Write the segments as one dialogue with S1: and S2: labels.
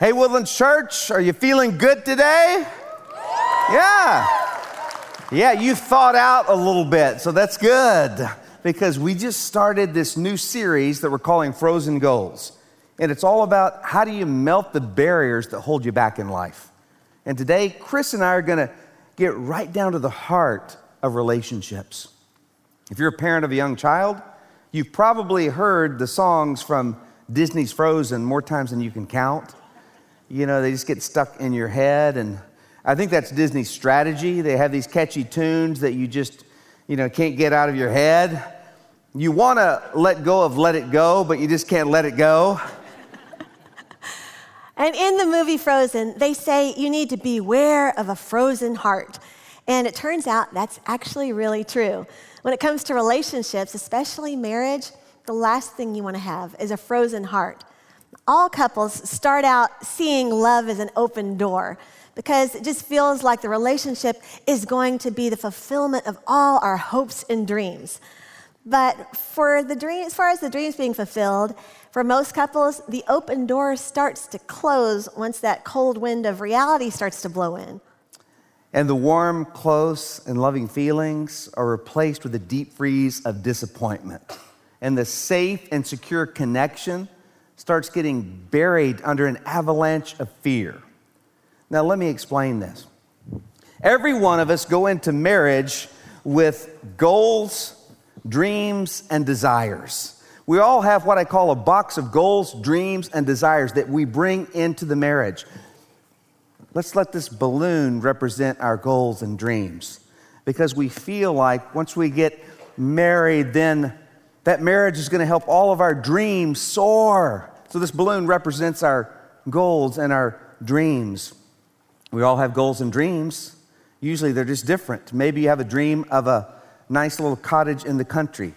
S1: Hey, Woodlands Church, are you feeling good today? Yeah. Yeah, you thought out a little bit, so that's good because we just started this new series that we're calling Frozen Goals. And it's all about how do you melt the barriers that hold you back in life. And today, Chris and I are going to get right down to the heart of relationships. If you're a parent of a young child, you've probably heard the songs from Disney's Frozen more times than you can count. You know, they just get stuck in your head. And I think that's Disney's strategy. They have these catchy tunes that you just, you know, can't get out of your head. You want to let go of Let It Go, but you just can't let it go.
S2: And in the movie Frozen, they say you need to beware of a frozen heart. And it turns out that's actually really true. When it comes to relationships, especially marriage, the last thing you want to have is a frozen heart. All couples start out seeing love as an open door because it just feels like the relationship is going to be the fulfillment of all our hopes and dreams. But for the dream, as far as the dreams being fulfilled, for most couples, the open door starts to close once that cold wind of reality starts to blow in.
S1: And the warm, close, and loving feelings are replaced with a deep freeze of disappointment and the safe and secure connection starts getting buried under an avalanche of fear. Now, let me explain this. Every one of us go into marriage with goals, dreams, and desires. We all have what I call a box of goals, dreams, and desires that we bring into the marriage. Let's let this balloon represent our goals and dreams because we feel like once we get married, then that marriage is going to help all of our dreams soar. So, this balloon represents our goals and our dreams. We all have goals and dreams. Usually, they're just different. Maybe you have a dream of a nice little cottage in the country,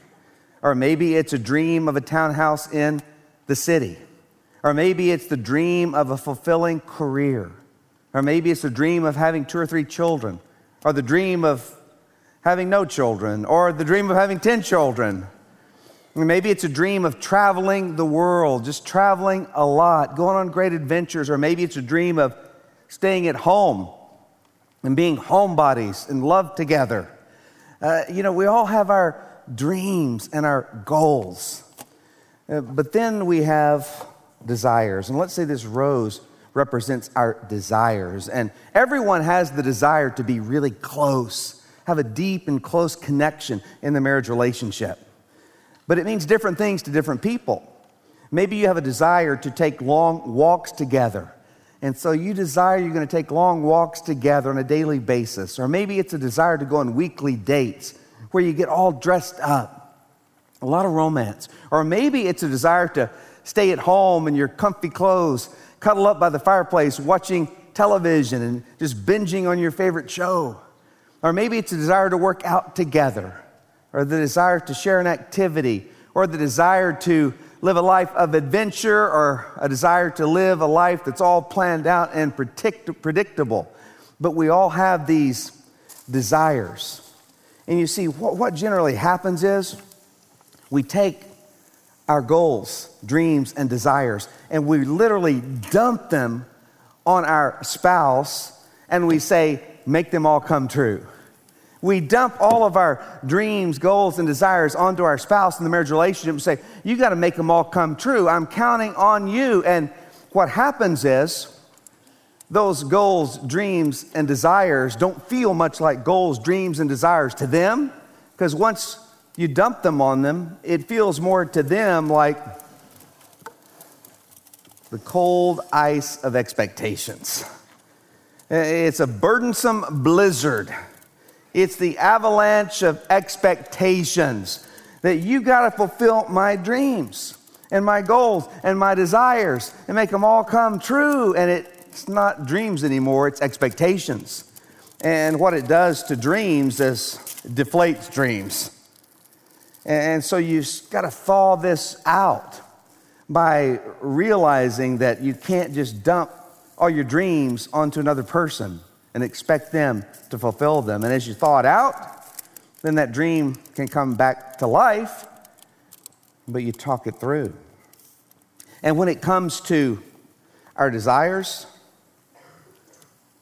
S1: or maybe it's a dream of a townhouse in the city, or maybe it's the dream of a fulfilling career, or maybe it's the dream of having two or three children, or the dream of having no children, or the dream of having 10 children. Maybe it's a dream of traveling the world, just traveling a lot, going on great adventures, or maybe it's a dream of staying at home and being homebodies and love together. Uh, you know, we all have our dreams and our goals. Uh, but then we have desires. And let's say this rose represents our desires. And everyone has the desire to be really close, have a deep and close connection in the marriage relationship but it means different things to different people. Maybe you have a desire to take long walks together. And so you desire you're going to take long walks together on a daily basis. Or maybe it's a desire to go on weekly dates where you get all dressed up. A lot of romance. Or maybe it's a desire to stay at home in your comfy clothes, cuddle up by the fireplace, watching television and just binging on your favorite show. Or maybe it's a desire to work out together or the desire to share an activity, or the desire to live a life of adventure, or a desire to live a life that's all planned out and predict- predictable. But we all have these desires. And you see, what, what generally happens is we take our goals, dreams, and desires, and we literally dump them on our spouse, and we say, make them all come true. We dump all of our dreams, goals, and desires onto our spouse in the marriage relationship and say, You got to make them all come true. I'm counting on you. And what happens is, those goals, dreams, and desires don't feel much like goals, dreams, and desires to them because once you dump them on them, it feels more to them like the cold ice of expectations. It's a burdensome blizzard it's the avalanche of expectations that you got to fulfill my dreams and my goals and my desires and make them all come true. And it's not dreams anymore, it's expectations. And what it does to dreams is deflates dreams. And so you've got to thaw this out by realizing that you can't just dump all your dreams onto another person and expect them to fulfill them. And as you thaw it out, then that dream can come back to life, but you talk it through. And when it comes to our desires,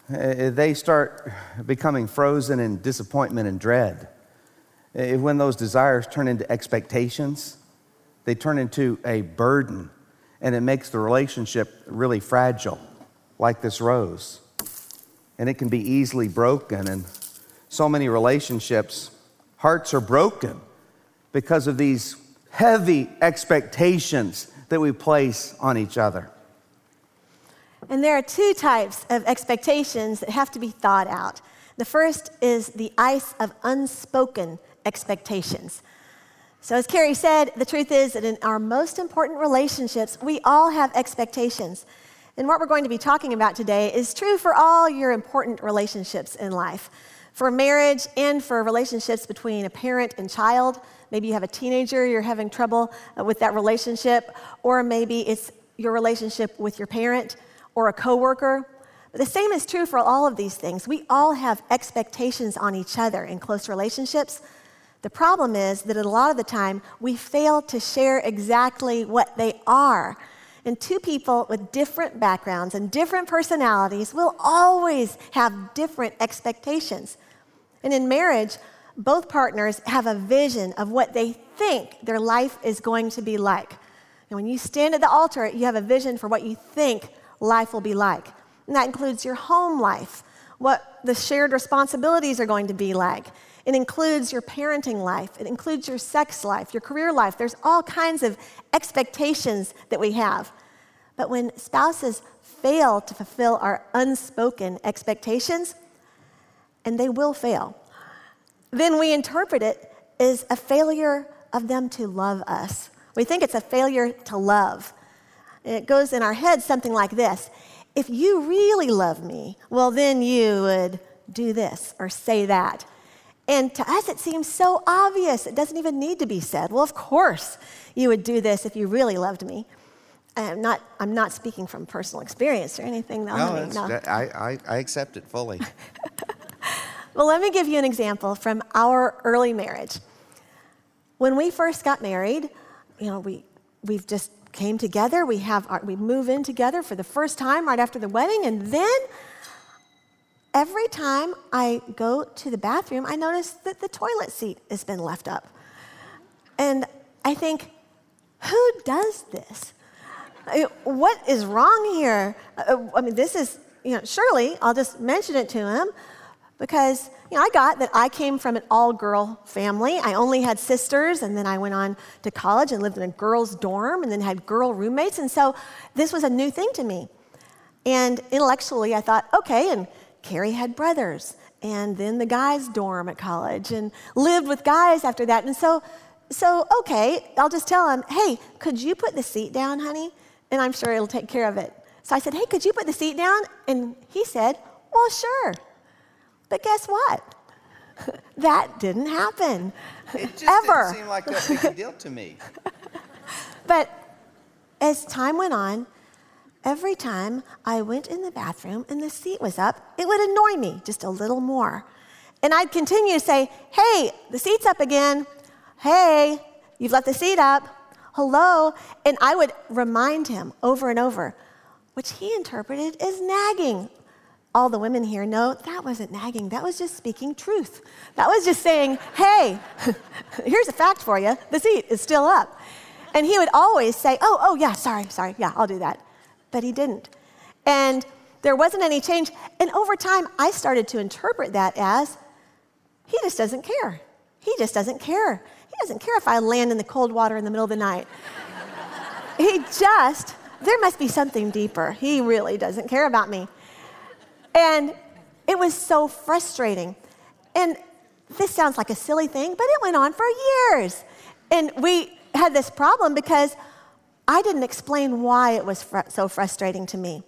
S1: eh, they start becoming frozen in disappointment and dread. Eh, when those desires turn into expectations, they turn into a burden, and it makes the relationship really fragile, like this rose. And it can be easily broken, and so many relationships, hearts are broken because of these heavy expectations that we place on each other.
S2: And there are two types of expectations that have to be thought out. The first is the ice of unspoken expectations. So, as Kerry said, the truth is that in our most important relationships, we all have expectations. And what we're going to be talking about today is true for all your important relationships in life for marriage and for relationships between a parent and child. Maybe you have a teenager, you're having trouble uh, with that relationship, or maybe it's your relationship with your parent or a coworker. But the same is true for all of these things. We all have expectations on each other in close relationships. The problem is that a lot of the time we fail to share exactly what they are. And two people with different backgrounds and different personalities will always have different expectations. And in marriage, both partners have a vision of what they think their life is going to be like. And when you stand at the altar, you have a vision for what you think life will be like. And that includes your home life, what the shared responsibilities are going to be like. It includes your parenting life, it includes your sex life, your career life. There's all kinds of expectations that we have. But when spouses fail to fulfill our unspoken expectations, and they will fail, then we interpret it as a failure of them to love us. We think it's a failure to love. it goes in our head something like this If you really love me, well, then you would do this or say that. And to us, it seems so obvious. It doesn't even need to be said. Well, of course, you would do this if you really loved me. I'm not, I'm not speaking from personal experience or anything, though.
S3: No, no. I, I, I accept it fully.
S2: well, let me give you an example from our early marriage. When we first got married, you know, we, we've just came together. We, have our, we move in together for the first time right after the wedding. And then every time I go to the bathroom, I notice that the toilet seat has been left up. And I think, who does this? what is wrong here? Uh, I mean, this is, you know, surely I'll just mention it to him because, you know, I got that I came from an all girl family. I only had sisters, and then I went on to college and lived in a girls' dorm and then had girl roommates. And so this was a new thing to me. And intellectually, I thought, okay, and Kerry had brothers, and then the guys' dorm at college, and lived with guys after that. And so, so okay, I'll just tell him, hey, could you put the seat down, honey? and I'm sure it'll take care of it. So I said, Hey, could you put the seat down? And he said, Well, sure. But guess what? that didn't happen.
S3: It just
S2: ever.
S3: didn't seem like that big a deal to me.
S2: but as time went on, every time I went in the bathroom and the seat was up, it would annoy me just a little more. And I'd continue to say, Hey, the seat's up again. Hey, you've left the seat up hello. And I would remind him over and over, which he interpreted as nagging. All the women here know that wasn't nagging, that was just speaking truth. That was just saying, hey, here's a fact for you the seat is still up. And he would always say, oh, oh, yeah, sorry, sorry, yeah, I'll do that. But he didn't. And there wasn't any change. And over time, I started to interpret that as he just doesn't care. He just doesn't care. He doesn't care if I land in the cold water in the middle of the night. he just, there must be something deeper. He really doesn't care about me. And it was so frustrating. And this sounds like a silly thing, but it went on for years. And we had this problem because I didn't explain why it was fr- so frustrating to me.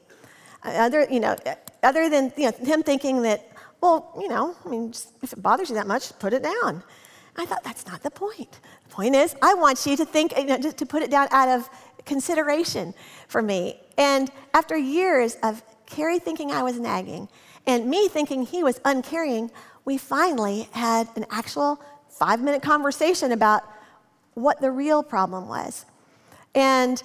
S2: Uh, other, you know, uh, other than you know, him thinking that, well, you know, I mean, just, if it bothers you that much, put it down. I thought, that's not the point. The point is, I want you to think, you know, to put it down out of consideration for me. And after years of Kerry thinking I was nagging and me thinking he was uncaring, we finally had an actual five minute conversation about what the real problem was. And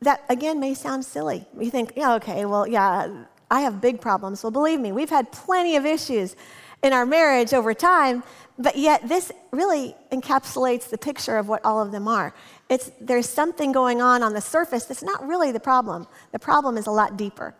S2: that again may sound silly. You think, yeah, okay, well, yeah, I have big problems. Well, believe me, we've had plenty of issues in our marriage over time, but yet this really encapsulates the picture of what all of them are. It's, there's something going on on the surface that's not really the problem. The problem is a lot deeper.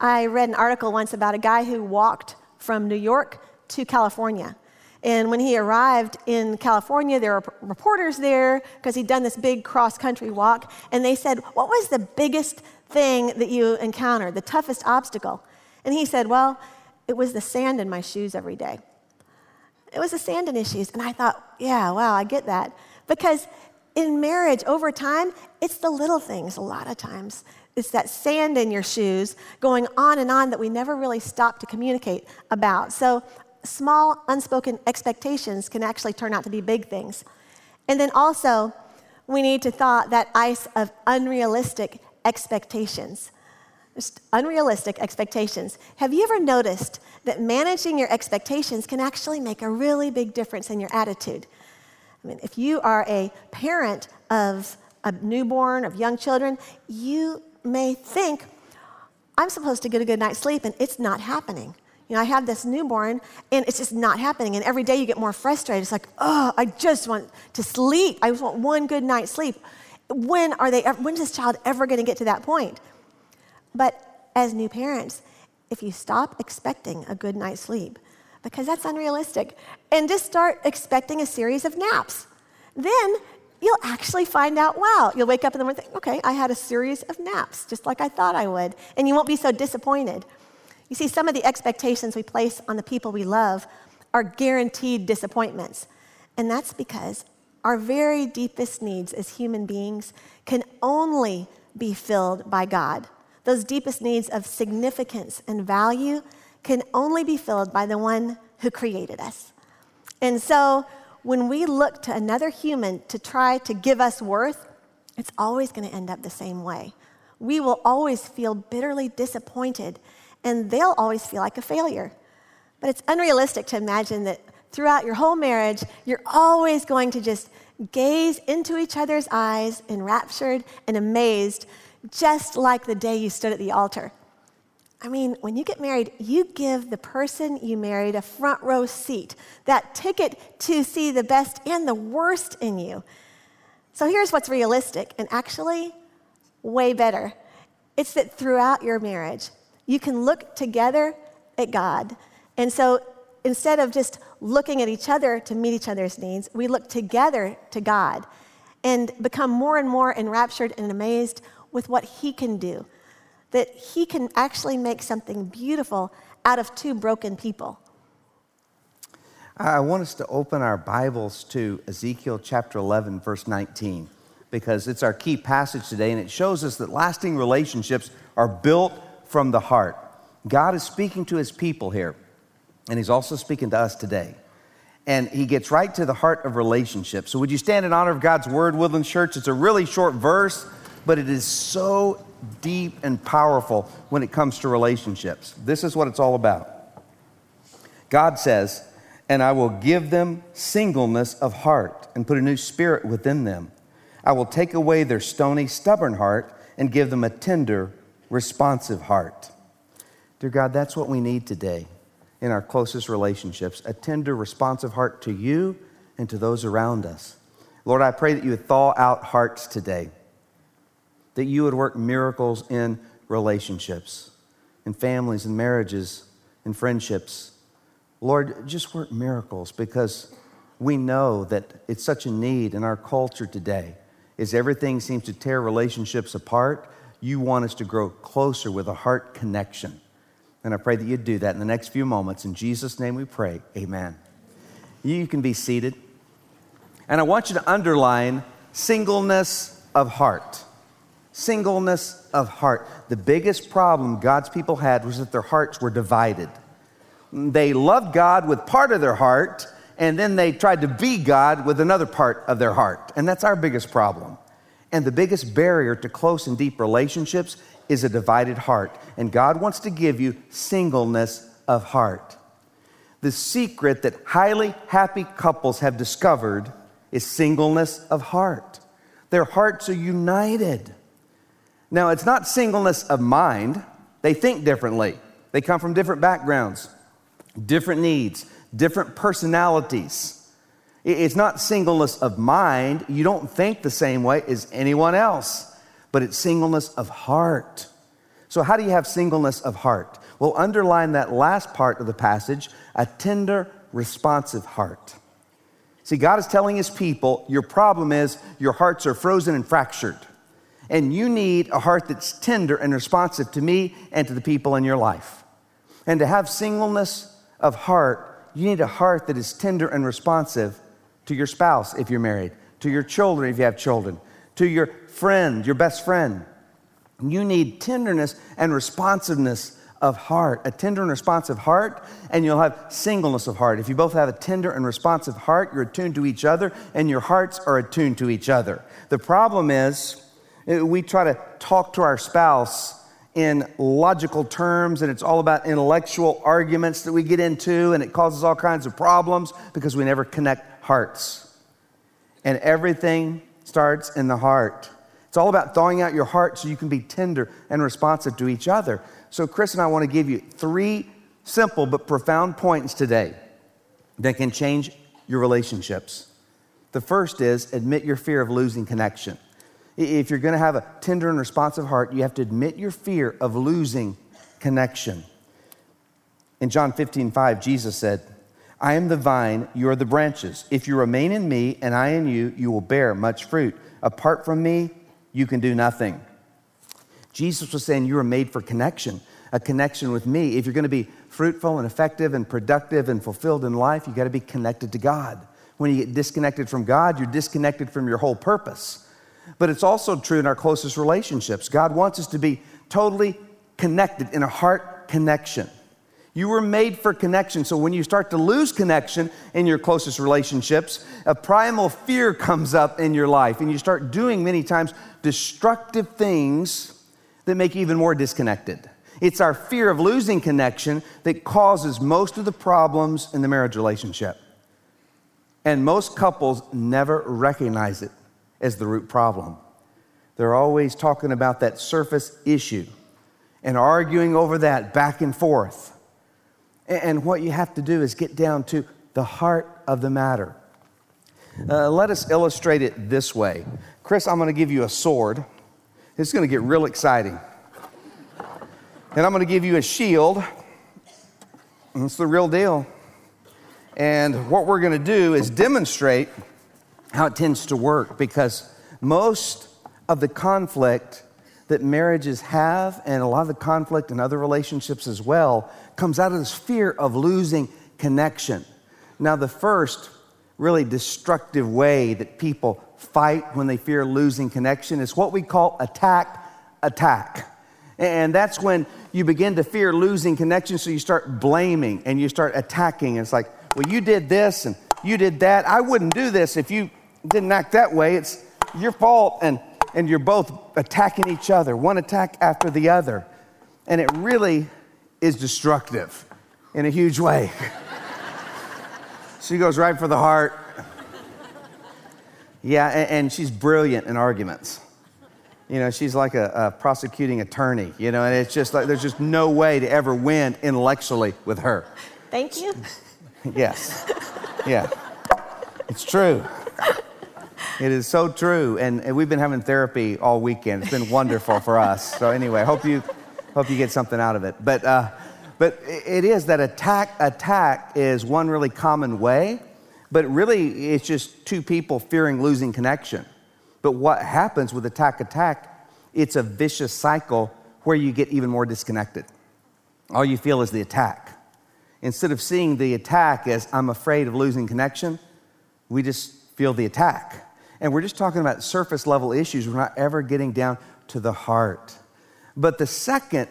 S2: I read an article once about a guy who walked from New York to California. And when he arrived in California, there were reporters there because he'd done this big cross country walk. And they said, What was the biggest thing that you encountered, the toughest obstacle? And he said, Well, it was the sand in my shoes every day. It was the sand in his shoes. And I thought, Yeah, wow, I get that. Because in marriage, over time, it's the little things a lot of times. It's that sand in your shoes going on and on that we never really stop to communicate about. So small unspoken expectations can actually turn out to be big things. And then also, we need to thaw that ice of unrealistic expectations. Just unrealistic expectations. Have you ever noticed that managing your expectations can actually make a really big difference in your attitude? I mean, if you are a parent of a newborn, of young children, you may think, I'm supposed to get a good night's sleep, and it's not happening. You know, I have this newborn and it's just not happening. And every day you get more frustrated. It's like, oh, I just want to sleep. I just want one good night's sleep. When are they, when is this child ever going to get to that point? But as new parents, if you stop expecting a good night's sleep, because that's unrealistic, and just start expecting a series of naps, then you'll actually find out wow. You'll wake up in the morning and think, okay, I had a series of naps, just like I thought I would. And you won't be so disappointed. You see, some of the expectations we place on the people we love are guaranteed disappointments. And that's because our very deepest needs as human beings can only be filled by God. Those deepest needs of significance and value can only be filled by the one who created us. And so when we look to another human to try to give us worth, it's always going to end up the same way. We will always feel bitterly disappointed and they'll always feel like a failure. But it's unrealistic to imagine that throughout your whole marriage, you're always going to just gaze into each other's eyes, enraptured and amazed, just like the day you stood at the altar. I mean, when you get married, you give the person you married a front row seat, that ticket to see the best and the worst in you. So here's what's realistic and actually way better it's that throughout your marriage, you can look together at God. And so instead of just looking at each other to meet each other's needs, we look together to God and become more and more enraptured and amazed with what He can do. That He can actually make something beautiful out of two broken people.
S1: I want us to open our Bibles to Ezekiel chapter 11, verse 19, because it's our key passage today, and it shows us that lasting relationships are built from the heart. God is speaking to his people here, and he's also speaking to us today. And he gets right to the heart of relationships. So, would you stand in honor of God's word, Woodland Church? It's a really short verse, but it is so deep and powerful when it comes to relationships. This is what it's all about. God says, And I will give them singleness of heart and put a new spirit within them. I will take away their stony, stubborn heart and give them a tender, responsive heart. Dear God, that's what we need today in our closest relationships a tender, responsive heart to you and to those around us. Lord, I pray that you would thaw out hearts today, that you would work miracles in relationships, in families, in marriages, in friendships. Lord, just work miracles because we know that it's such a need in our culture today. As everything seems to tear relationships apart, you want us to grow closer with a heart connection. And I pray that you'd do that in the next few moments. In Jesus' name we pray. Amen. You can be seated. And I want you to underline singleness of heart. Singleness of heart. The biggest problem God's people had was that their hearts were divided. They loved God with part of their heart, and then they tried to be God with another part of their heart. And that's our biggest problem. And the biggest barrier to close and deep relationships is a divided heart. And God wants to give you singleness of heart. The secret that highly happy couples have discovered is singleness of heart. Their hearts are united. Now, it's not singleness of mind, they think differently. They come from different backgrounds, different needs, different personalities. It's not singleness of mind. You don't think the same way as anyone else, but it's singleness of heart. So, how do you have singleness of heart? Well, underline that last part of the passage a tender, responsive heart. See, God is telling his people, your problem is your hearts are frozen and fractured. And you need a heart that's tender and responsive to me and to the people in your life. And to have singleness of heart, you need a heart that is tender and responsive to your spouse if you're married, to your children if you have children, to your friend, your best friend. You need tenderness and responsiveness of heart, a tender and responsive heart, and you'll have singleness of heart. If you both have a tender and responsive heart, you're attuned to each other, and your hearts are attuned to each other. The problem is, uh, we try to talk to our spouse in logical terms, and it's all about intellectual arguments that we get into, and it causes all kinds of problems because we never connect hearts. And everything starts in the heart. It's all about thawing out your heart so you can be tender and responsive to each other. So, Chris and I want to give you three simple but profound points today that can change your relationships. The first is admit your fear of losing connection. If you're going to have a tender and responsive heart, you have to admit your fear of losing connection. In John 15, 5, Jesus said, I am the vine, you are the branches. If you remain in me and I in you, you will bear much fruit. Apart from me, you can do nothing. Jesus was saying you are made for connection, a connection with me. If you're going to be fruitful and effective and productive and fulfilled in life, you got to be connected to God. When you get disconnected from God, you're disconnected from your whole purpose. But it's also true in our closest relationships. God wants us to be totally connected in a heart connection. You were made for connection. So when you start to lose connection in your closest relationships, a primal fear comes up in your life, and you start doing many times destructive things that make you even more disconnected. It's our fear of losing connection that causes most of the problems in the marriage relationship. And most couples never recognize it as the root problem. They're always talking about that surface issue and arguing over that back and forth. And what you have to do is get down to the heart of the matter. Uh, let us illustrate it this way. Chris, I'm going to give you a sword. It's going to get real exciting. And I'm going to give you a shield. It's the real deal. And what we're going to do is demonstrate how it tends to work because most of the conflict that marriages have, and a lot of the conflict in other relationships as well, comes out of this fear of losing connection. Now, the first really destructive way that people fight when they fear losing connection is what we call attack attack. And that's when you begin to fear losing connection, so you start blaming and you start attacking. It's like, well, you did this and you did that. I wouldn't do this if you didn't act that way. It's your fault. And, and you're both attacking each other, one attack after the other. And it really is destructive in a huge way. she goes right for the heart. Yeah, and, and she's brilliant in arguments. You know, she's like a, a, prosecuting attorney, you know, and it's just like there's just no way to ever win intellectually with her.
S2: Thank you.
S1: yes. Yeah. It's true. It is so true. And, and, we've been having therapy all weekend. It's been wonderful for us. So, anyway, hope you, hope you get something out of it. But, uh, but it is that attack, attack is one really common way, but really it's just two people fearing losing connection. But what happens with attack attack, it's a vicious cycle where you get even more disconnected. All you feel is the attack. Instead of seeing the attack as I'm afraid of losing connection, we just feel the attack. And we're just talking about surface level issues. We're not ever getting down to the heart. But the second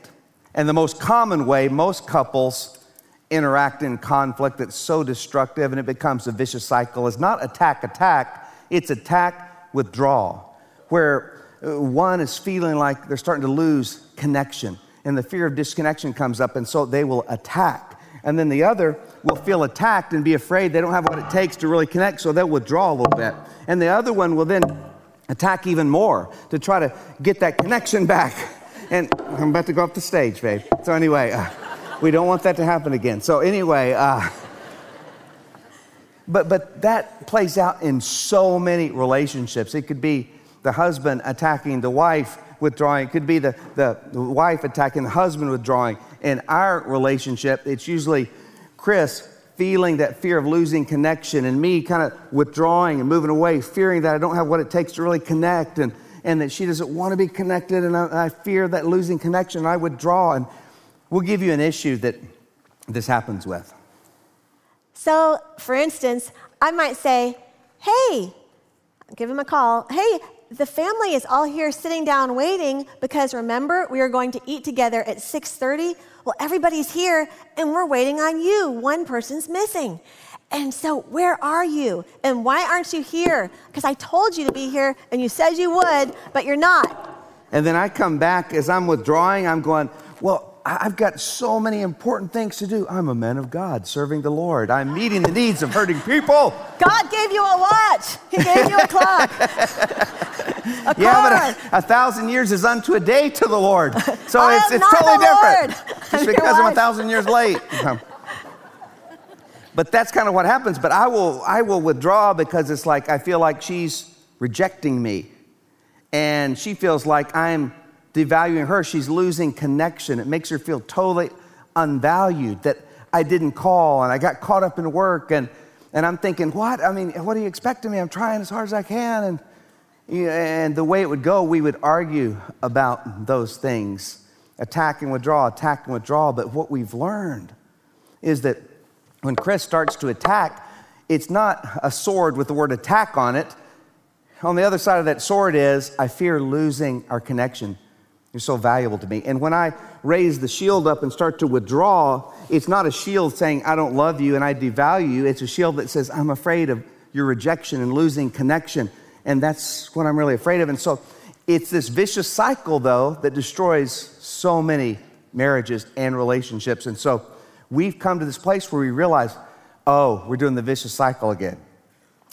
S1: and the most common way most couples interact in conflict that's so destructive and it becomes a vicious cycle is not attack, attack, it's attack, withdrawal, where uh, one is feeling like they're starting to lose connection, and the fear of disconnection comes up, and so they will attack. And then the other will feel attacked and be afraid they don't have what it takes to really connect, so they'll withdraw a little bit. And the other one will then attack even more to try to get that connection back. And I'm about to go up the stage, babe. So, anyway, uh, we don't want that to happen again. So, anyway, uh, but, but that plays out in so many relationships. It could be the husband attacking the wife withdrawing, it could be the, the, wife attacking the husband withdrawing. In our relationship, it's usually Chris feeling that fear of losing connection and me kind of withdrawing and moving away, fearing that I don't have what it takes to really connect and, and that she doesn't want to be connected and I, I fear that losing connection, I withdraw. And we'll give you an issue that this happens with.
S2: So, for instance, I might say, Hey, give him a call. Hey, the family is all here sitting down waiting because remember we are going to eat together at 6:30. Well, everybody's here and we're waiting on you. One person's missing. And so, where are you? And why aren't you here? Because I told you to be here and you said you would, but you're not.
S1: And then I come back as I'm withdrawing, I'm going, Well, I've got so many important things to do. I'm a man of God serving the Lord. I'm meeting the needs of hurting people.
S2: God gave you a watch, He gave you a clock. a
S1: yeah, but a, a, thousand years is unto a day to the Lord. So it's, it's totally different. Just because I'm a thousand years late. Um, but that's kind of what happens. But I will, I will withdraw because it's like I feel like she's rejecting me. And she feels like I'm devaluing her. She's losing connection. It makes her feel totally unvalued that I didn't call and I got caught up in work. And, and I'm thinking, what? I mean, what do you expect of me? I'm trying as hard as I can. And, and the way it would go, we would argue about those things attack and withdraw, attack and withdraw. But what we've learned is that when Chris starts to attack, it's not a sword with the word attack on it. On the other side of that sword is, I fear losing our connection. You're so valuable to me. And when I raise the shield up and start to withdraw, it's not a shield saying, I don't love you and I devalue you. It's a shield that says, I'm afraid of your rejection and losing connection. And that's what I'm really afraid of. And so it's this vicious cycle, though, that destroys so many marriages and relationships. And so we've come to this place where we realize, oh, we're doing the vicious cycle again.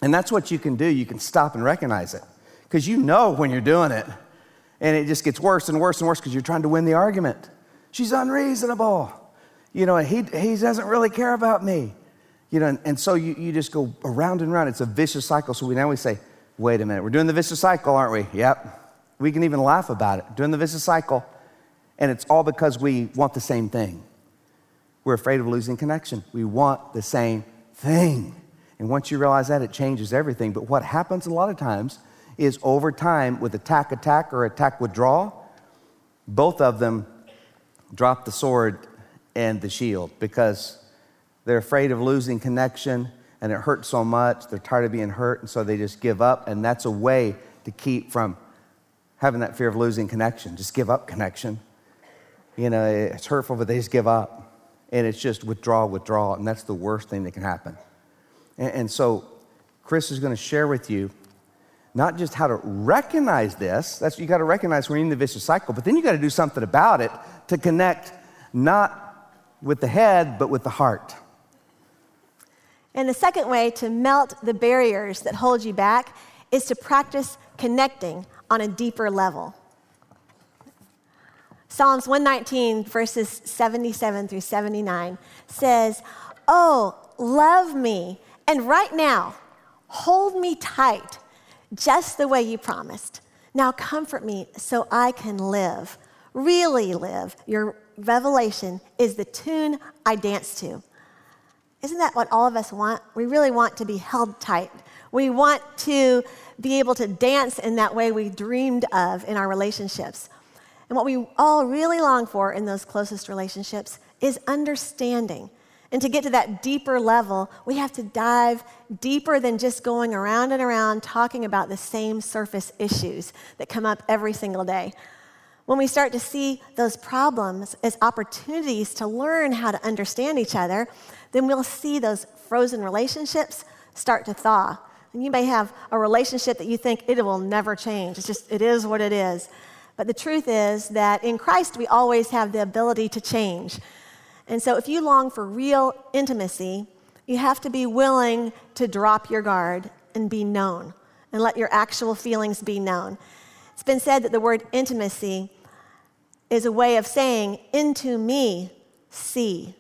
S1: And that's what you can do. You can stop and recognize it because you know when you're doing it. And it just gets worse and worse and worse because you're trying to win the argument. She's unreasonable. You know, he, he doesn't really care about me. You know, and, and so you, you just go around and around. It's a vicious cycle. So we now we say, wait a minute, we're doing the vicious cycle, aren't we? Yep. We can even laugh about it, doing the vicious cycle. And it's all because we want the same thing. We're afraid of losing connection. We want the same thing. And once you realize that, it changes everything. But what happens a lot of times is over time with attack attack or attack withdraw, both of them drop the sword and the shield because they're afraid of losing connection and it hurts so much. They're tired of being hurt, and so they just give up. And that's a way to keep from having that fear of losing connection. Just give up connection. You know, it's hurtful, but they just give up. And it's just withdraw, withdraw. And that's the worst thing that can happen. And, and so, Chris is going to share with you not just how to recognize this, that's you got to recognize we're in the vicious cycle, but then you got to do something about it to connect not with the head, but with the heart.
S2: And the second way to melt the barriers that hold you back is to practice connecting on a deeper level. Psalms 119, verses 77 through 79 says, Oh, love me, and right now, hold me tight just the way you promised. Now comfort me so I can live, really live. Your revelation is the tune I dance to. Isn't that what all of us want? We really want to be held tight. We want to be able to dance in that way we dreamed of in our relationships. And what we all really long for in those closest relationships is understanding and to get to that deeper level, we have to dive deeper than just going around and around talking about the same surface issues that come up every single day. When we start to see those problems as opportunities to learn how to understand each other, then we'll see those frozen relationships start to thaw. And you may have a relationship that you think it will never change. It's just, it is what it is. But the truth is that in Christ, we always have the ability to change. And so, if you long for real intimacy, you have to be willing to drop your guard and be known. and let your actual feelings be known. It's been said that the word intimacy is a way of saying, into me, see.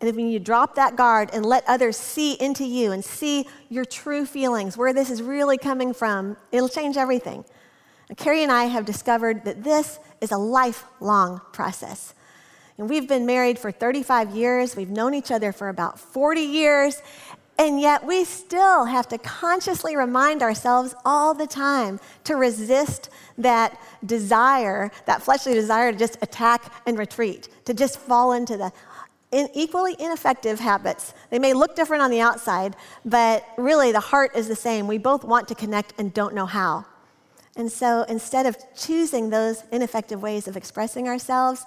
S2: And if you drop that guard and let others see into you and see your true feelings, where this is really coming from, it'll change everything. And Kerry and I have discovered that this is a lifelong process. And we've been married for 35 years, we've known each other for about 40 years, and yet we still have to consciously remind ourselves all the time to resist that desire, that fleshly desire to just attack and retreat, to just fall into the in equally ineffective habits. They may look different on the outside, but really the heart is the same. We both want to connect and don't know how. And so instead of choosing those ineffective ways of expressing ourselves,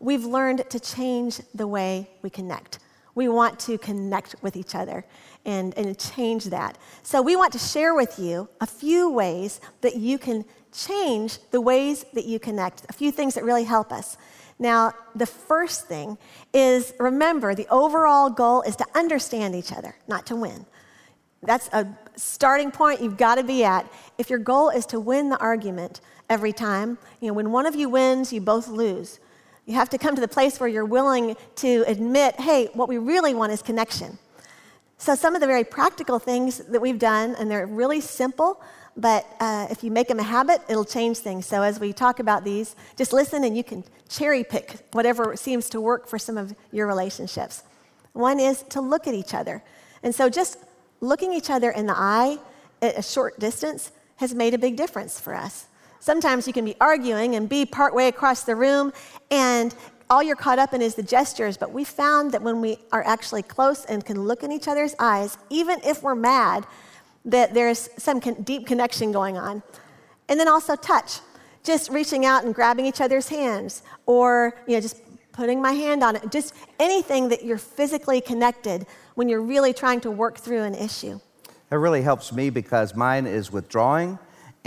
S2: we've learned to change the way we connect. We want to connect with each other and, and change that. So, we want to share with you a few ways that you can change the ways that you connect, a few things that really help us. Now, the first thing is remember the overall goal is to understand each other, not to win. That's a starting point you've got to be at. If your goal is to win the argument every time, you know, when one of you wins, you both lose. You have to come to the place where you're willing to admit, hey, what we really want is connection. So, some of the very practical things that we've done, and they're really simple, but uh, if you make them a habit, it'll change things. So, as we talk about these, just listen and you can cherry pick whatever seems to work for some of your relationships. One is to look at each other. And so, just looking each other in the eye at a short distance has made a big difference for us. Sometimes you can be arguing and be partway across the room, and all you're caught up in is the gestures. But we found that when we are actually close and can look in each other's eyes, even if we're mad, that there's some con- deep connection going on. And then also touch, just reaching out and grabbing each other's hands, or you know, just putting my hand on it, just anything that you're physically connected when you're really trying to work through an issue.
S1: It really helps me because mine is withdrawing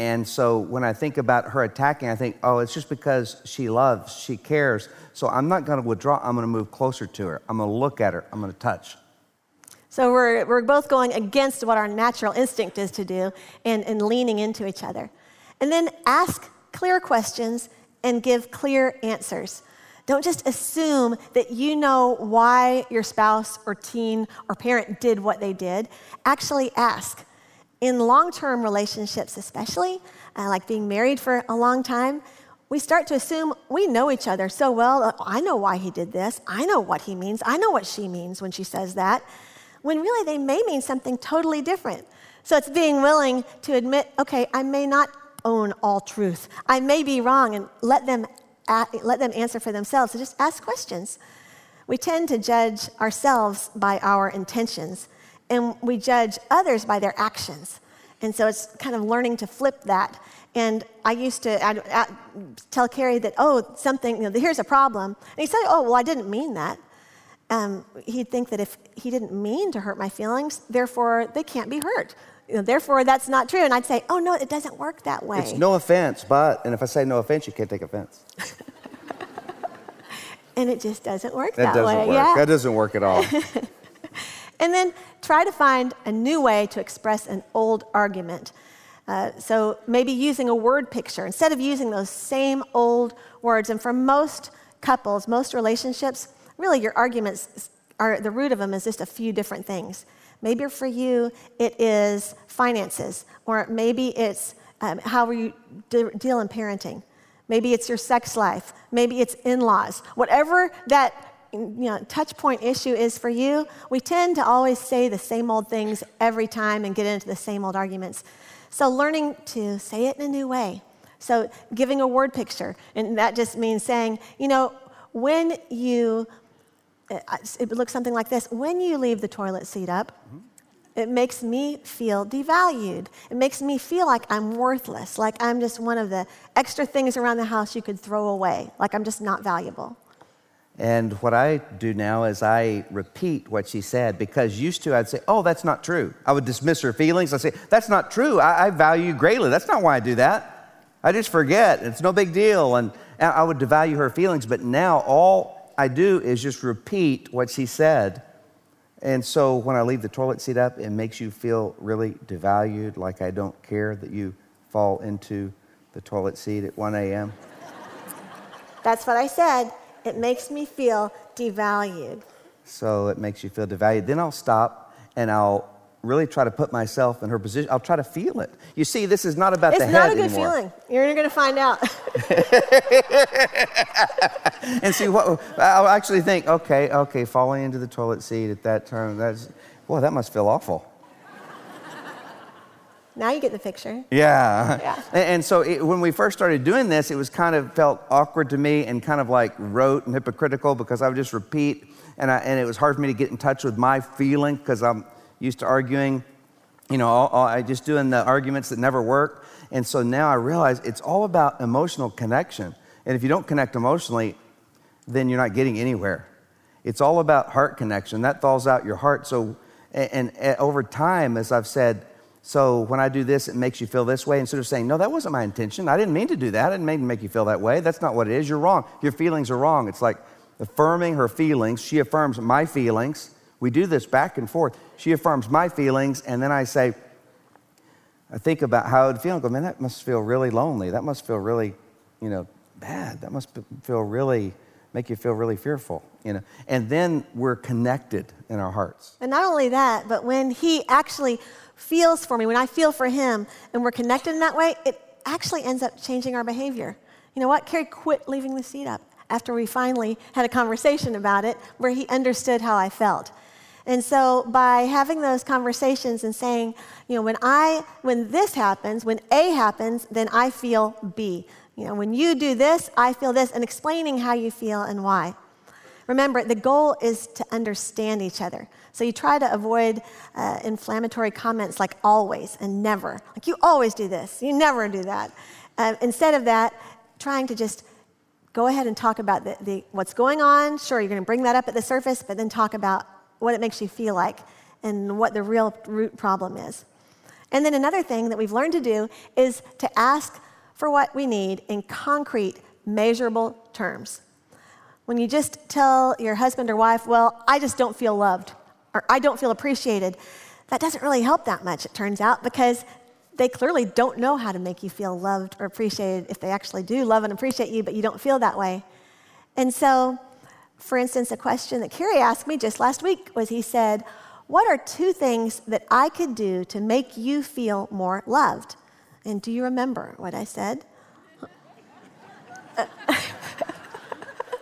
S1: and so when I think about her attacking, I think, oh, it's just because she loves, she cares. So I'm not going to withdraw. I'm going to move closer to her. I'm going to look at her. I'm going to touch.
S2: So we're, we're both going against what our natural instinct is to do and, and leaning into each other. And then ask clear questions and give clear answers. Don't just assume that you know why your spouse or teen or parent did what they did. Actually ask in long term relationships, especially, uh, like being married for a long time, we start to assume we know each other so well. Uh, I know why he did this. I know what he means. I know what she means when she says that. When really they may mean something totally different. So it's being willing to admit, okay, I may not own all truth. I may be wrong and let them, let them answer for themselves. So just ask questions. We tend to judge ourselves by our intentions and we judge others by their actions. And so it's kind of learning to flip that. And I used to I'd, I'd tell Kerry that, oh, something, you know, here's a problem. And he'd say, oh, well, I didn't mean that. Um, he'd think that if he didn't mean to hurt my feelings, therefore they can't be hurt. You know, therefore, that's not true. And I'd say, oh, no, it doesn't work that way.
S1: It's no offense, but, and if I say no offense, you can't take offense.
S2: and it just doesn't work
S1: that,
S2: that
S1: doesn't
S2: way.
S1: Work.
S2: Yeah.
S1: That doesn't work at all.
S2: And then try to find a new way to express an old argument. Uh, so maybe using a word picture instead of using those same old words. And for most couples, most relationships, really your arguments are the root of them is just a few different things. Maybe for you, it is finances, or maybe it's um, how you de- deal in parenting. Maybe it's your sex life. Maybe it's in laws. Whatever that you know, touch point issue is for you, we tend to always say the same old things every time and get into the same old arguments. So, learning to say it in a new way. So, giving a word picture, and that just means saying, you know, when you, it looks something like this when you leave the toilet seat up, mm-hmm. it makes me feel devalued. It makes me feel like I'm worthless, like I'm just one of the extra things around the house you could throw away, like I'm just not valuable.
S1: And what I do now is I repeat what she said because used to I'd say, Oh, that's not true. I would dismiss her feelings. I'd say, That's not true. I, I value you greatly. That's not why I do that. I just forget. It's no big deal. And I would devalue her feelings. But now all I do is just repeat what she said. And so when I leave the toilet seat up, it makes you feel really devalued, like I don't care that you fall into the toilet seat at 1 a.m.
S2: That's what I said. It makes me feel devalued.
S1: So it makes you feel devalued. Then I'll stop and I'll really try to put myself in her position. I'll try to feel it. You see, this is not about
S2: it's
S1: the head It's
S2: not a good
S1: anymore.
S2: feeling. You're going to find out.
S1: And see, what I'll actually think, okay, okay, falling into the toilet seat at that time, that's, boy, that must feel awful.
S2: Now you get the picture.
S1: Yeah.
S2: Yeah.
S1: And, so it, when we first started doing this, it was kind of felt awkward to me and kind of like rote and hypocritical because I would just repeat, and, I, and it was hard for me to get in touch with my feeling because I'm used to arguing, you know, all, all, I just doing the arguments that never work. And so now I realize it's all about emotional connection. And if you don't connect emotionally, then you're not getting anywhere. It's all about heart connection. That thaws out your heart. So, and, and over time, as I've said, so when I do this, it makes you feel this way. Instead of saying, no, that wasn't my intention. I didn't mean to do that. I didn't mean to make you feel that way. That's not what it is. You're wrong. Your feelings are wrong. It's like affirming her feelings. She affirms my feelings. We do this back and forth. She affirms my feelings, and then I say, I think about how it would feel and go, man, that must feel really lonely. That must feel really, you know, bad. That must feel really, make you feel really fearful, you know. And then we're connected in our hearts.
S2: And not only that, but when he actually feels for me, when I feel for him, and we're connected in that way, it actually ends up changing our behavior. You know what? Kerry quit leaving the seat up after we finally had a conversation about it where he understood how I felt. And so by having those conversations and saying, you know, when I when this happens, when A happens, then I feel B. You know, when you do this, I feel this and explaining how you feel and why. Remember, the goal is to understand each other. So you try to avoid uh, inflammatory comments like always and never. Like you always do this, you never do that. Uh, instead of that, trying to just go ahead and talk about the, the, what's going on. Sure, you're going to bring that up at the surface, but then talk about what it makes you feel like and what the real root problem is. And then another thing that we've learned to do is to ask for what we need in concrete, measurable terms. When you just tell your husband or wife, well, I just don't feel loved, or I don't feel appreciated, that doesn't really help that much, it turns out, because they clearly don't know how to make you feel loved or appreciated if they actually do love and appreciate you, but you don't feel that way. And so, for instance, a question that Kerry asked me just last week was he said, What are two things that I could do to make you feel more loved? And do you remember what I said?
S1: Uh,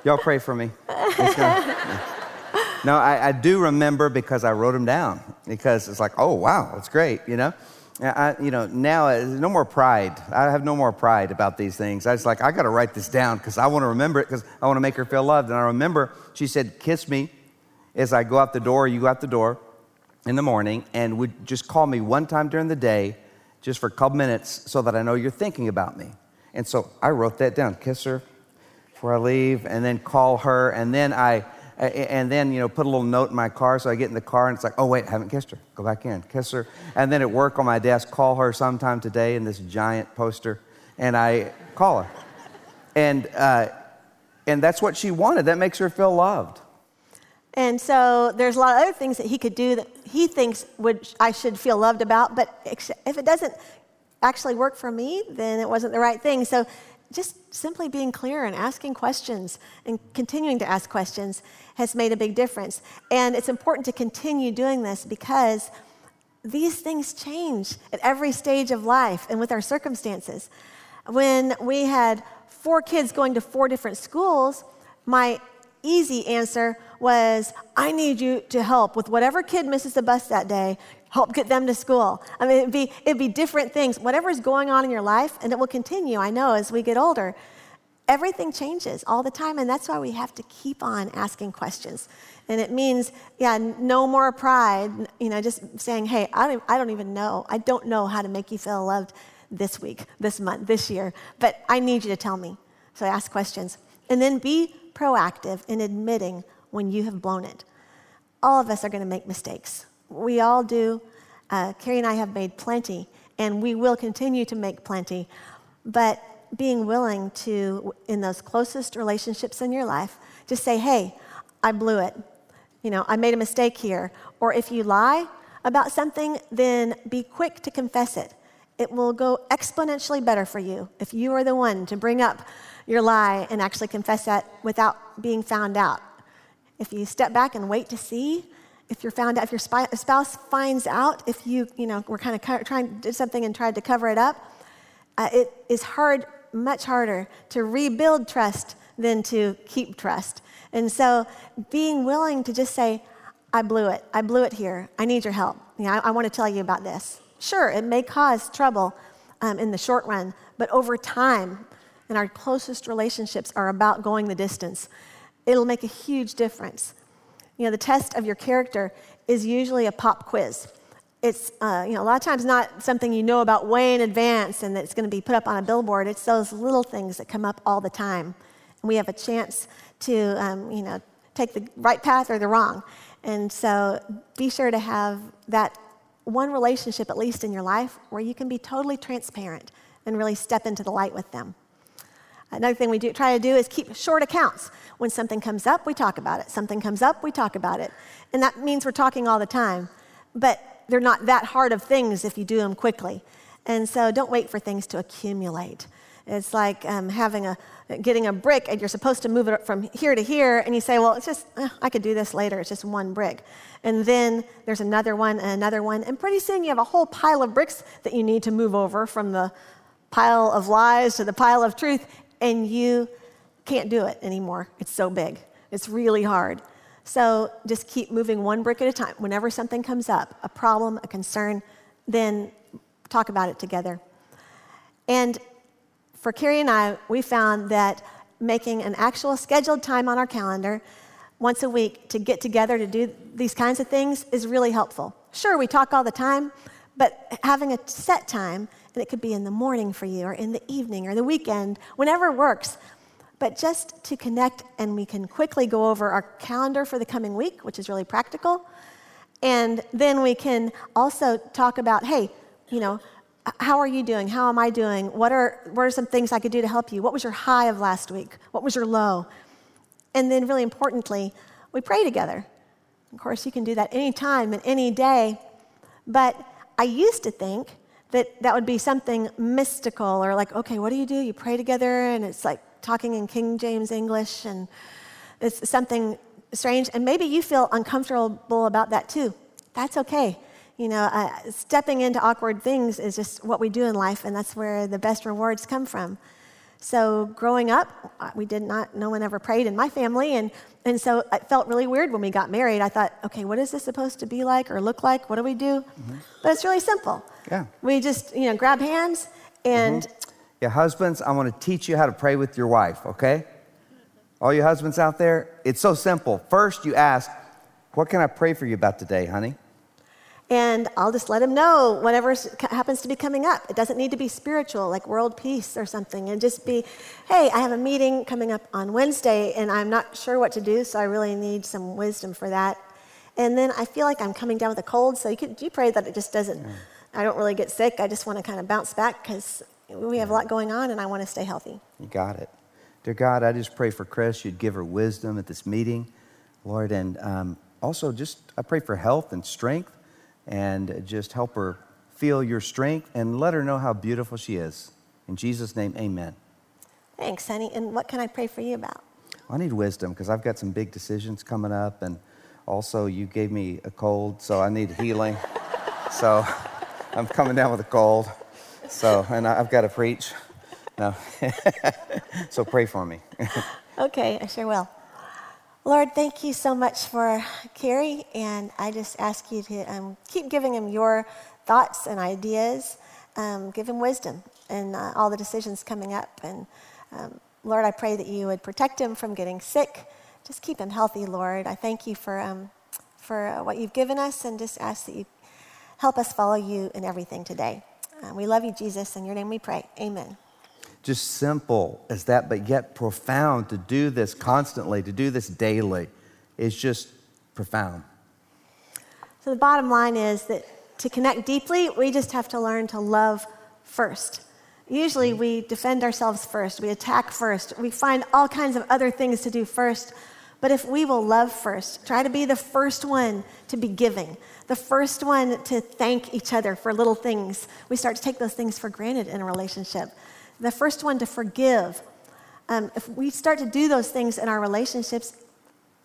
S1: Y'all pray for me. No, I, I do remember because I wrote them down because it's like, oh, wow, that's great, you know? I, you know, now no more pride. I have no more pride about these things. I was like, I got to write this down because I want to remember it because I want to make her feel loved. And I remember she said, kiss me as I go out the door, you go out the door in the morning, and would just call me one time during the day just for a couple minutes so that I know you're thinking about me. And so I wrote that down. Kiss her before I leave, and then call her, and then I, and then you know, put a little note in my car. So I get in the car, and it's like, oh wait, I haven't kissed her. Go back in, kiss her, and then at work on my desk, call her sometime today in this giant poster, and I call her, and uh, and that's what she wanted. That makes her feel loved.
S2: And so there's a lot of other things that he could do that he thinks would I should feel loved about, but if it doesn't actually work for me, then it wasn't the right thing. So just simply being clear and asking questions and continuing to ask questions has made a big difference. And it's important to continue doing this because these things change at every stage of life and with our circumstances. When we had four kids going to four different schools, my easy answer was I need you to help with whatever kid misses the bus that day, help get them to school. I mean, it'd be, it'd be different things, Whatever is going on in your life, and it will continue, I know, as we get older. Everything changes all the time, and that's why we have to keep on asking questions. And it means, yeah, no more pride, you know, just saying, hey, I don't, I don't even know. I don't know how to make you feel loved this week, this month, this year, but I need you to tell me. So ask questions. And then be proactive in admitting when you have blown it. All of us are going to make mistakes. We all do. Uh, Kerry and I have made plenty, and we will continue to make plenty. But being willing to, in those closest relationships in your life, just say, hey, I blew it. you know, I made a mistake here. Or if you lie about something, then be quick to confess it. It will go exponentially better for you if you are the one to bring up your lie and actually confess that without being found out. If you step back and wait to see, if you're found out, if your spouse finds out, if you, you know, were kind of trying to do something and tried to cover it up, uh, it is hard, much harder to rebuild trust than to keep trust. And so being willing to just say, I blew it. I blew it here. I need your help. You know, I, I want to tell you about this. Sure, it may cause trouble um, in the short run, but over time, and our closest relationships are about going the distance, it'll make a huge difference. You know, the test of your character is usually a pop quiz. It's, uh, you know, a lot of times not something you know about way in advance and that's going to be put up on a billboard. It's those little things that come up all the time. And we have a chance to, um, you know, take the right path or the wrong. And so be sure to have that one relationship, at least in your life, where you can be totally transparent and really step into the light with them. Another thing we do, try to do is keep short accounts. When something comes up, we talk about it. Something comes up, we talk about it. And that means we're talking all the time. But they're not that hard of things if you do them quickly. And so don't wait for things to accumulate. It's like um, having a, getting a brick and you're supposed to move it from here to here, and you say, well, it's just, eh, I could do this later. It's just one brick. And then there's another one and another one, and pretty soon you have a whole pile of bricks that you need to move over from the pile of lies to the pile of truth, and you can't do it anymore. It's so big. It's really hard. So just keep moving one brick at a time. Whenever something comes up, a problem, a concern, then talk about it together. And for Kerry and I, we found that making an actual scheduled time on our calendar once a week to get together to do these kinds of things is really helpful. Sure, we talk all the time, but having a set time, and it could be in the morning for you, or in the evening, or the weekend, whenever works, but just to connect and we can quickly go over our calendar for the coming week, which is really practical. And then we can also talk about, hey, you know, how are you doing? How am I doing? What are, what are some things I could do to help you? What was your high of last week? What was your low? And then, really importantly, we pray together. Of course, you can do that anytime and any day. But I used to think that that would be something mystical or like, okay, what do you do? You pray together and it's like talking in King James English and it's something strange. And maybe you feel uncomfortable about that too. That's okay. You know, uh, stepping into awkward things is just what we do in life, and that's where the best rewards come from. So, growing up, uh, we did not, no one ever prayed in my family, and, and so it felt really weird when we got married. I thought, okay, what is this supposed to be like or look like? What do we do? Mm-hmm. But it's really simple.
S1: Yeah.
S2: We just, you know, grab hands and. Mm-hmm.
S1: Yeah, husbands, I want to teach you how to pray with your wife, okay? All you husbands out there, it's so simple. First, you ask, What can I pray for you about today, honey?
S2: and I'll just let him know whatever happens to be coming up. It doesn't need to be spiritual, like world peace or something. And just be, hey, I have a meeting coming up on Wednesday, and I'm not sure what to do, so I really need some wisdom for that. And then I feel like I'm coming down with a cold, so you could you pray that it just doesn't. Yeah. I don't really get sick. I just want to kind of bounce back because we have a lot going on, and I want to stay healthy.
S1: You got it, dear God. I just pray for Chris. You'd give her wisdom at this meeting, Lord, and um, also just I pray for health and strength and just help her feel your strength and let her know how beautiful she is. In Jesus' name, amen.
S2: Thanks, honey. And what can I pray for you about?
S1: I need wisdom because I've got some big decisions coming up, and also you gave me a cold, so I need healing. so I'm coming down with a cold. So, and I've got to preach. No. so pray for me.
S2: okay, I sure will. Lord, thank you so much for Kerry, and I just ask you to um, keep giving him your thoughts and ideas. Um, give him wisdom in uh, all the decisions coming up. And um, Lord, I pray that you would protect him from getting sick. Just keep him healthy, Lord. I thank you for, um, for what you've given us, and just ask that you help us follow you in everything today. Uh, we love you, Jesus. In your name we pray. Amen
S1: just simple as that, but yet profound to do this constantly, to do this daily is just profound.
S2: So the bottom line is that to connect deeply, we just have to learn to love first. Usually we defend ourselves first, we attack first, we find all kinds of other things to do first. But if we will love first, try to be the first one to be giving, the first one to thank each other for little things, we start to take those things for granted in a relationship. The first one to forgive. Um, if we start to do those things in our relationships,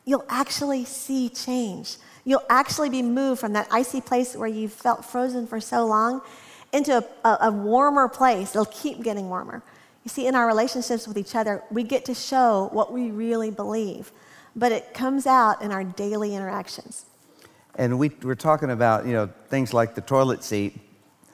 S2: you'll actually see change. You'll actually be moved from that icy place where you felt frozen for so long into a, a, a warmer place. It'll keep getting warmer. You see, in our relationships with each other, we get to show what we really believe, but it comes out in our daily interactions.
S1: And we, we're talking about, you know, things like the toilet seat.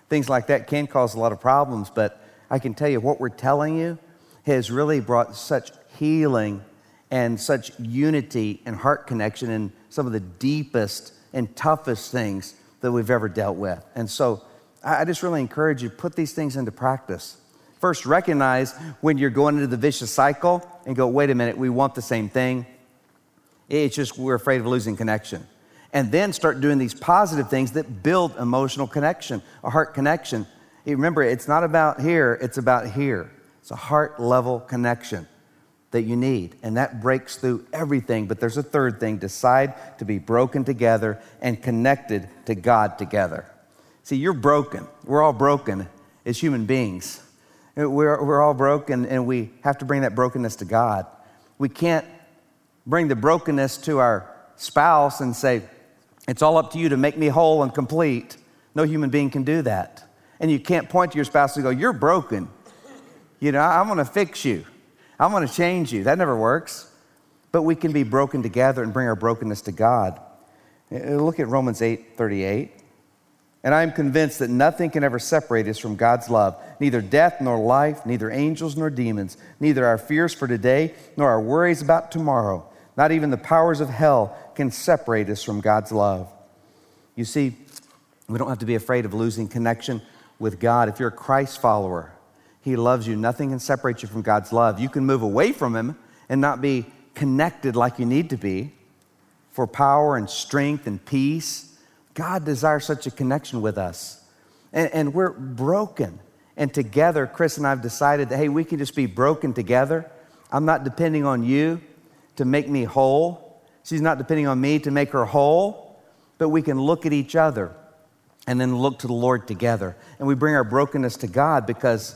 S1: Things like that can cause a lot of problems, but I can tell you what we're telling you has really brought such healing and such unity and heart connection in some of the deepest and toughest things that we've ever dealt with. And so I just really encourage you to put these things into practice. First, recognize when you're going into the vicious cycle and go, wait a minute, we want the same thing. It's just we're afraid of losing connection. And then start doing these positive things that build emotional connection, a heart connection. Remember, it's not about here, it's about here. It's a heart level connection that you need. And that breaks through everything. But there's a third thing decide to be broken together and connected to God together. See, you're broken. We're all broken as human beings. We're, we're all broken, and we have to bring that brokenness to God. We can't bring the brokenness to our spouse and say, It's all up to you to make me whole and complete. No human being can do that. And you can't point to your spouse and go, You're broken. You know, I'm gonna fix you. I'm to change you. That never works. But we can be broken together and bring our brokenness to God. Uh, look at Romans 8 38. And I am convinced that nothing can ever separate us from God's love, neither death nor life, neither angels nor demons, neither our fears for today nor our worries about tomorrow. Not even the powers of hell can separate us from God's love. You see, we don't have to be afraid of losing connection with God. If you're a Christ follower, he loves you. Nothing can separate you from God's love. You can move away from Him and not be connected like you need to be for power and strength and peace. God desires such a connection with us. And, and we're broken. And together, Chris and I have decided that, hey, we can just be broken together. I'm not depending on you to make me whole. She's not depending on me to make her whole. But we can look at each other and then look to the Lord together. And we bring our brokenness to God because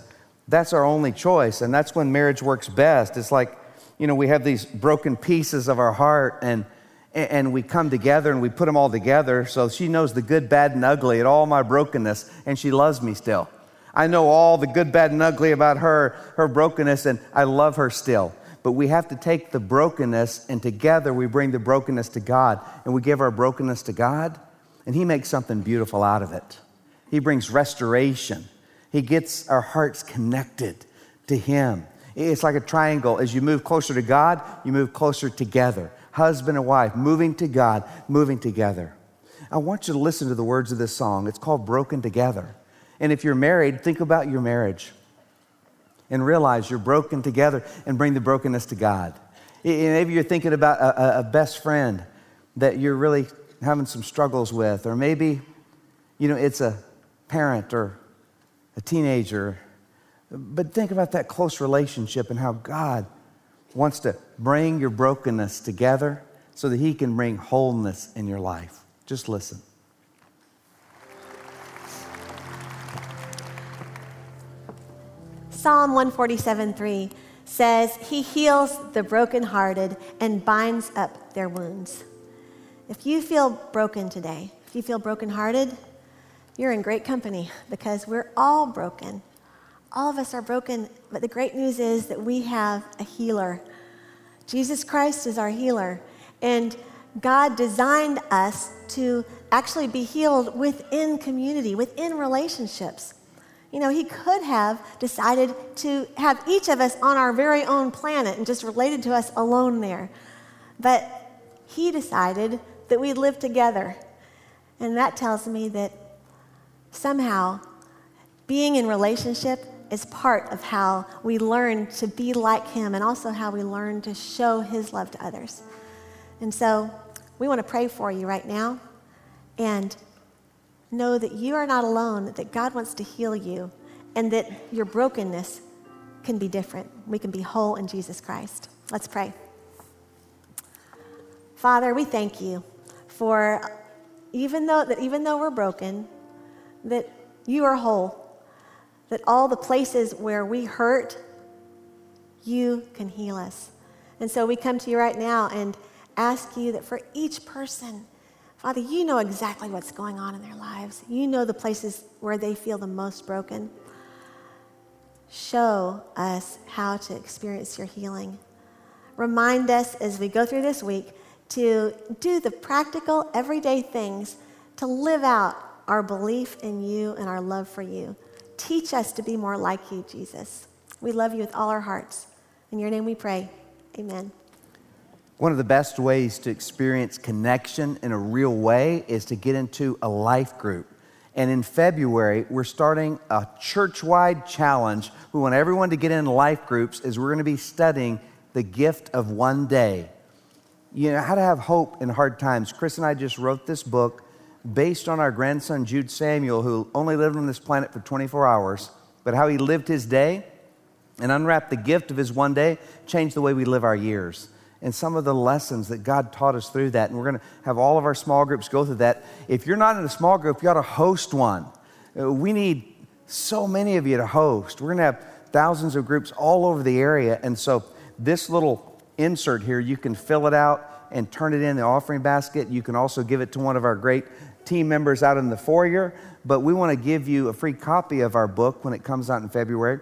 S1: that's our only choice. And that's when marriage works best. It's like, you know, we have these broken pieces of our heart and and we come together and we put them all together so she knows the good, bad, and ugly at all my brokenness, and she loves me still. I know all the good, bad, and ugly about her, her brokenness, and I love her still. But we have to take the brokenness, and together we bring the brokenness to God, and we give our brokenness to God, and He makes something beautiful out of it. He brings restoration. He gets our hearts connected to Him. It's like a triangle. As you move closer to God, you move closer together. Husband and wife, moving to God, moving together. I want you to listen to the words of this song. It's called Broken Together. And if you're married, think about your marriage and realize you're broken together and bring the brokenness to God. Maybe you're thinking about a, a best friend that you're really having some struggles with, or maybe, you know, it's a parent or a teenager. But think about that close relationship and how God wants to bring your brokenness together so that He can bring wholeness in your life. Just listen.
S2: Psalm 147 3 says, He heals the brokenhearted and binds up their wounds. If you feel broken today, if you feel brokenhearted, you're in great company because we're all broken. All of us are broken, but the great news is that we have a healer. Jesus Christ is our healer. And God designed us to actually be healed within community, within relationships. You know, He could have decided to have each of us on our very own planet and just related to us alone there. But He decided that we'd live together. And that tells me that somehow being in relationship is part of how we learn to be like him and also how we learn to show his love to others. And so we want to pray for you right now and know that you are not alone, that God wants to heal you, and that your brokenness can be different. We can be whole in Jesus Christ. Let's pray. Father, we thank you for even though that even though we're broken, that you are whole, that all the places where we hurt, you can heal us. And so we come to you right now and ask you that for each person, Father, you know exactly what's going on in their lives. You know the places where they feel the most broken. Show us how to experience your healing. Remind us as we go through this week to do the practical, everyday things to live out our belief in you and our love for you. Teach us to be more like you, Jesus. We love you with all our hearts. In your name we pray. Amen.
S1: One of the best ways to experience connection in a real way is to get into a life group. And in February, we're starting a church wide challenge. We want everyone to get in life groups as we're going to be studying the gift of one day. You know, how to have hope in hard times. Chris and I just wrote this book based on our grandson, Jude Samuel, who only lived on this planet for 24 hours, but how he lived his day and unwrapped the gift of his one day changed the way we live our years and some of the lessons that God taught us through that. And we're going to have all of our small groups go through that. If you're not in a small group, you ought to host one. Uh, we need so many of you to host. We're going to have thousands of groups all over the area. And so, this little insert here, you can fill it out and turn it in the offering basket. You can also give it to one of our great team members out in the foyer. But we want to give you a free copy of our book when it comes out in February.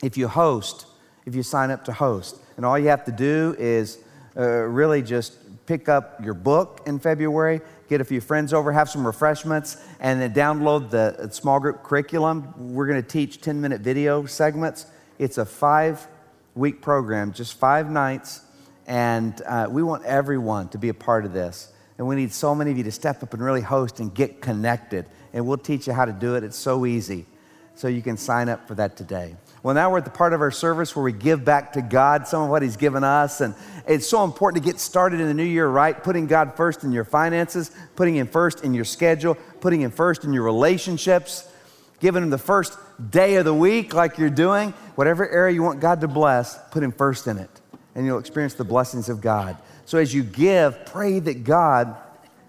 S1: If you host, if you sign up to host, and all you have to do is uh, really just pick up your book in February, get a few friends over, have some refreshments, and then download the small group curriculum. We're going to teach 10 minute video segments. It's a five week program, just five nights, and uh, we want everyone to be a part of this. And we need so many of you to step up and really host and get connected. And we'll teach you how to do it. It's so easy. So you can sign up for that today. Well, now we're at the part of our service where we give back to God some of what He's given us. And it's so important to get started in the new year right, putting God first in your finances, putting Him first in your schedule, putting Him first in your relationships, giving Him the first day of the week like you're doing. Whatever area you want God to bless, put Him first in it, and you'll experience the blessings of God. So as you give, pray that God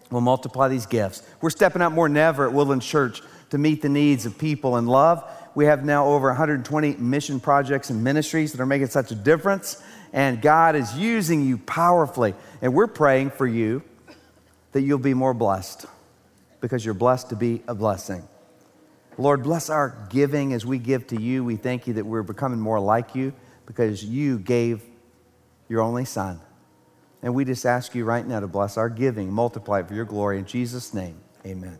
S1: will multiply these gifts. We're stepping out more than ever at Woodland Church to meet the needs of people in love we have now over 120 mission projects and ministries that are making such a difference. And God is using you powerfully. And we're praying for you that you'll be more blessed because you're blessed to be a blessing. Lord, bless our giving as we give to you. We thank you that we're becoming more like you because you gave your only son. And we just ask you right now to bless our giving, multiply it for your glory. In Jesus' name, amen.